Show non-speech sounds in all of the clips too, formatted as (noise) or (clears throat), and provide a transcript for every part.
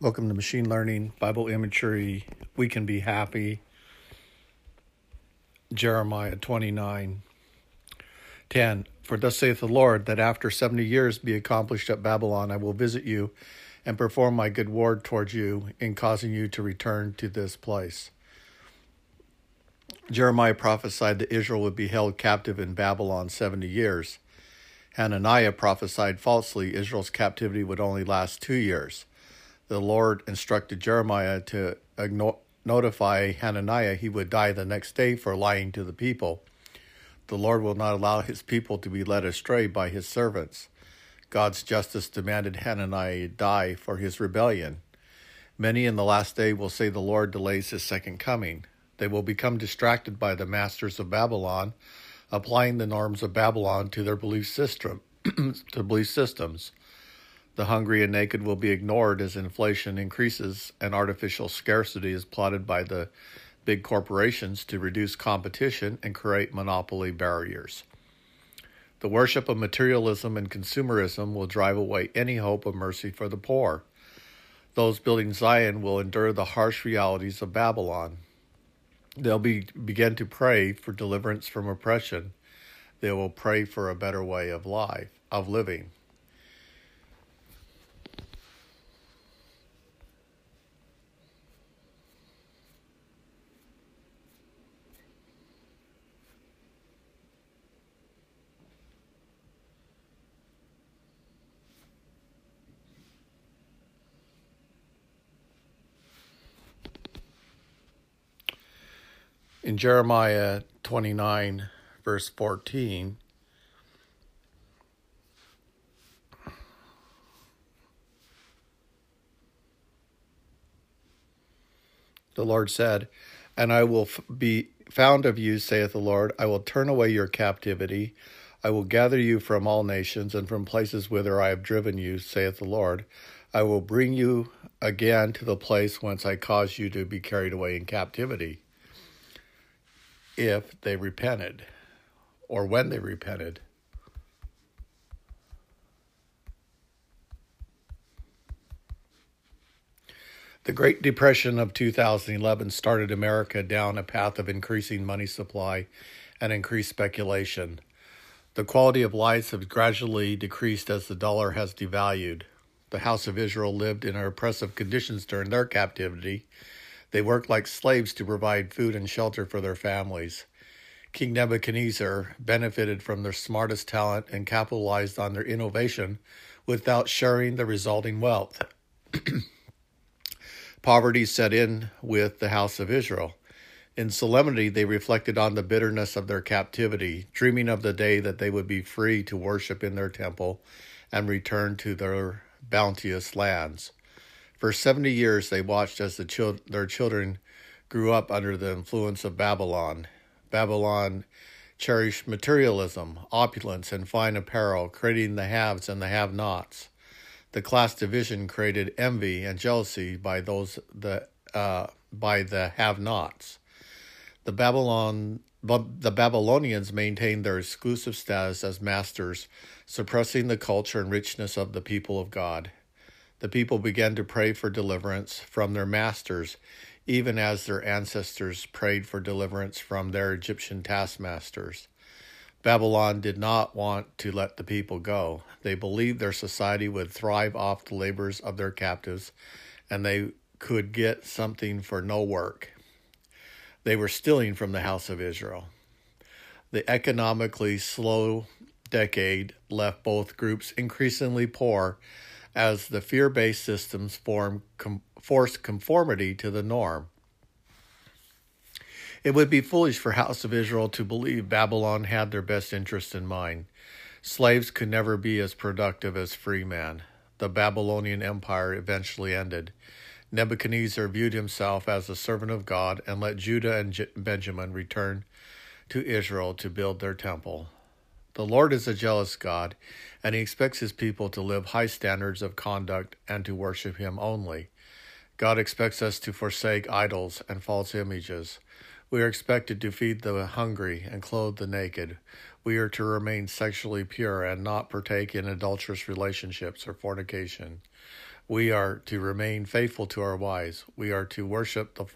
Welcome to Machine Learning Bible Imagery. We can be happy. Jeremiah 29 10. For thus saith the Lord, that after 70 years be accomplished at Babylon, I will visit you and perform my good word towards you in causing you to return to this place. Jeremiah prophesied that Israel would be held captive in Babylon 70 years. Hananiah prophesied falsely Israel's captivity would only last two years the Lord instructed Jeremiah to notify Hananiah he would die the next day for lying to the people. The Lord will not allow his people to be led astray by his servants. God's justice demanded Hananiah die for his rebellion. Many in the last day will say the Lord delays his second coming. They will become distracted by the masters of Babylon, applying the norms of Babylon to their belief system (clears throat) to belief systems. The hungry and naked will be ignored as inflation increases and artificial scarcity is plotted by the big corporations to reduce competition and create monopoly barriers. The worship of materialism and consumerism will drive away any hope of mercy for the poor. Those building Zion will endure the harsh realities of Babylon. They'll be, begin to pray for deliverance from oppression. They will pray for a better way of life, of living. In Jeremiah 29, verse 14, the Lord said, And I will be found of you, saith the Lord. I will turn away your captivity. I will gather you from all nations and from places whither I have driven you, saith the Lord. I will bring you again to the place whence I caused you to be carried away in captivity if they repented or when they repented. The Great Depression of 2011 started America down a path of increasing money supply and increased speculation. The quality of life has gradually decreased as the dollar has devalued. The House of Israel lived in oppressive conditions during their captivity, they worked like slaves to provide food and shelter for their families. King Nebuchadnezzar benefited from their smartest talent and capitalized on their innovation without sharing the resulting wealth. (clears throat) Poverty set in with the house of Israel. In solemnity, they reflected on the bitterness of their captivity, dreaming of the day that they would be free to worship in their temple and return to their bounteous lands. For 70 years, they watched as the chil- their children grew up under the influence of Babylon. Babylon cherished materialism, opulence, and fine apparel, creating the haves and the have nots. The class division created envy and jealousy by those the uh, by the have nots. The Babylon the Babylonians maintained their exclusive status as masters, suppressing the culture and richness of the people of God the people began to pray for deliverance from their masters, even as their ancestors prayed for deliverance from their Egyptian taskmasters. Babylon did not want to let the people go. They believed their society would thrive off the labors of their captives and they could get something for no work. They were stealing from the house of Israel. The economically slow decade left both groups increasingly poor as the fear based systems form com- force conformity to the norm. It would be foolish for House of Israel to believe Babylon had their best interest in mind. Slaves could never be as productive as free men. The Babylonian Empire eventually ended. Nebuchadnezzar viewed himself as a servant of God and let Judah and Benjamin return to Israel to build their temple. The Lord is a jealous God, and He expects His people to live high standards of conduct and to worship Him only. God expects us to forsake idols and false images. We are expected to feed the hungry and clothe the naked. We are to remain sexually pure and not partake in adulterous relationships or fornication. We are to remain faithful to our wives. We are to worship the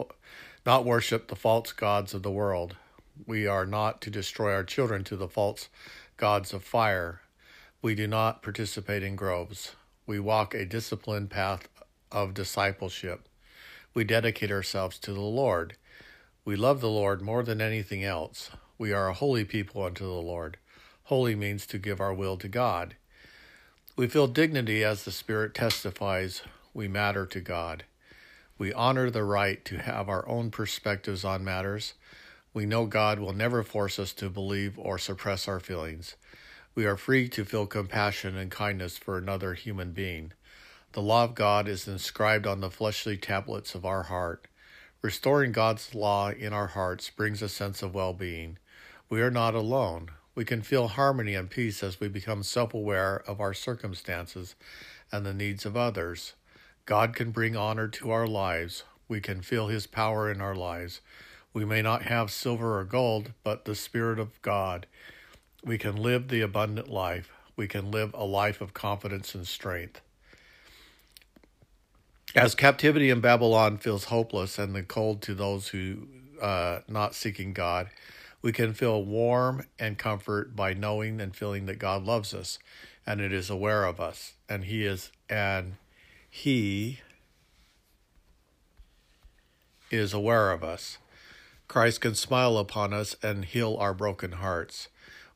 not worship the false gods of the world. We are not to destroy our children to the false gods of fire. We do not participate in groves. We walk a disciplined path of discipleship. We dedicate ourselves to the Lord. We love the Lord more than anything else. We are a holy people unto the Lord. Holy means to give our will to God. We feel dignity as the Spirit testifies we matter to God. We honor the right to have our own perspectives on matters. We know God will never force us to believe or suppress our feelings. We are free to feel compassion and kindness for another human being. The law of God is inscribed on the fleshly tablets of our heart. Restoring God's law in our hearts brings a sense of well being. We are not alone. We can feel harmony and peace as we become self aware of our circumstances and the needs of others. God can bring honor to our lives. We can feel His power in our lives. We may not have silver or gold, but the Spirit of God. We can live the abundant life. We can live a life of confidence and strength. As captivity in Babylon feels hopeless and the cold to those who uh, not seeking God, we can feel warm and comfort by knowing and feeling that God loves us and it is aware of us and he is and he is aware of us. Christ can smile upon us and heal our broken hearts.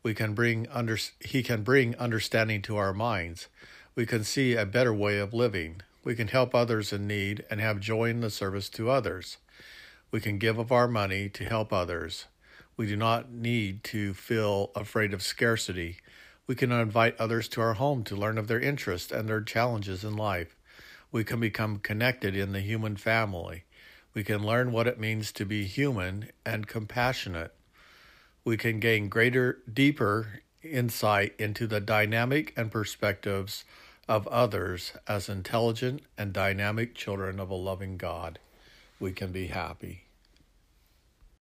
We can bring under, he can bring understanding to our minds. We can see a better way of living. We can help others in need and have joy in the service to others. We can give of our money to help others. We do not need to feel afraid of scarcity. We can invite others to our home to learn of their interests and their challenges in life. We can become connected in the human family. We can learn what it means to be human and compassionate. We can gain greater, deeper insight into the dynamic and perspectives of others as intelligent and dynamic children of a loving God. We can be happy.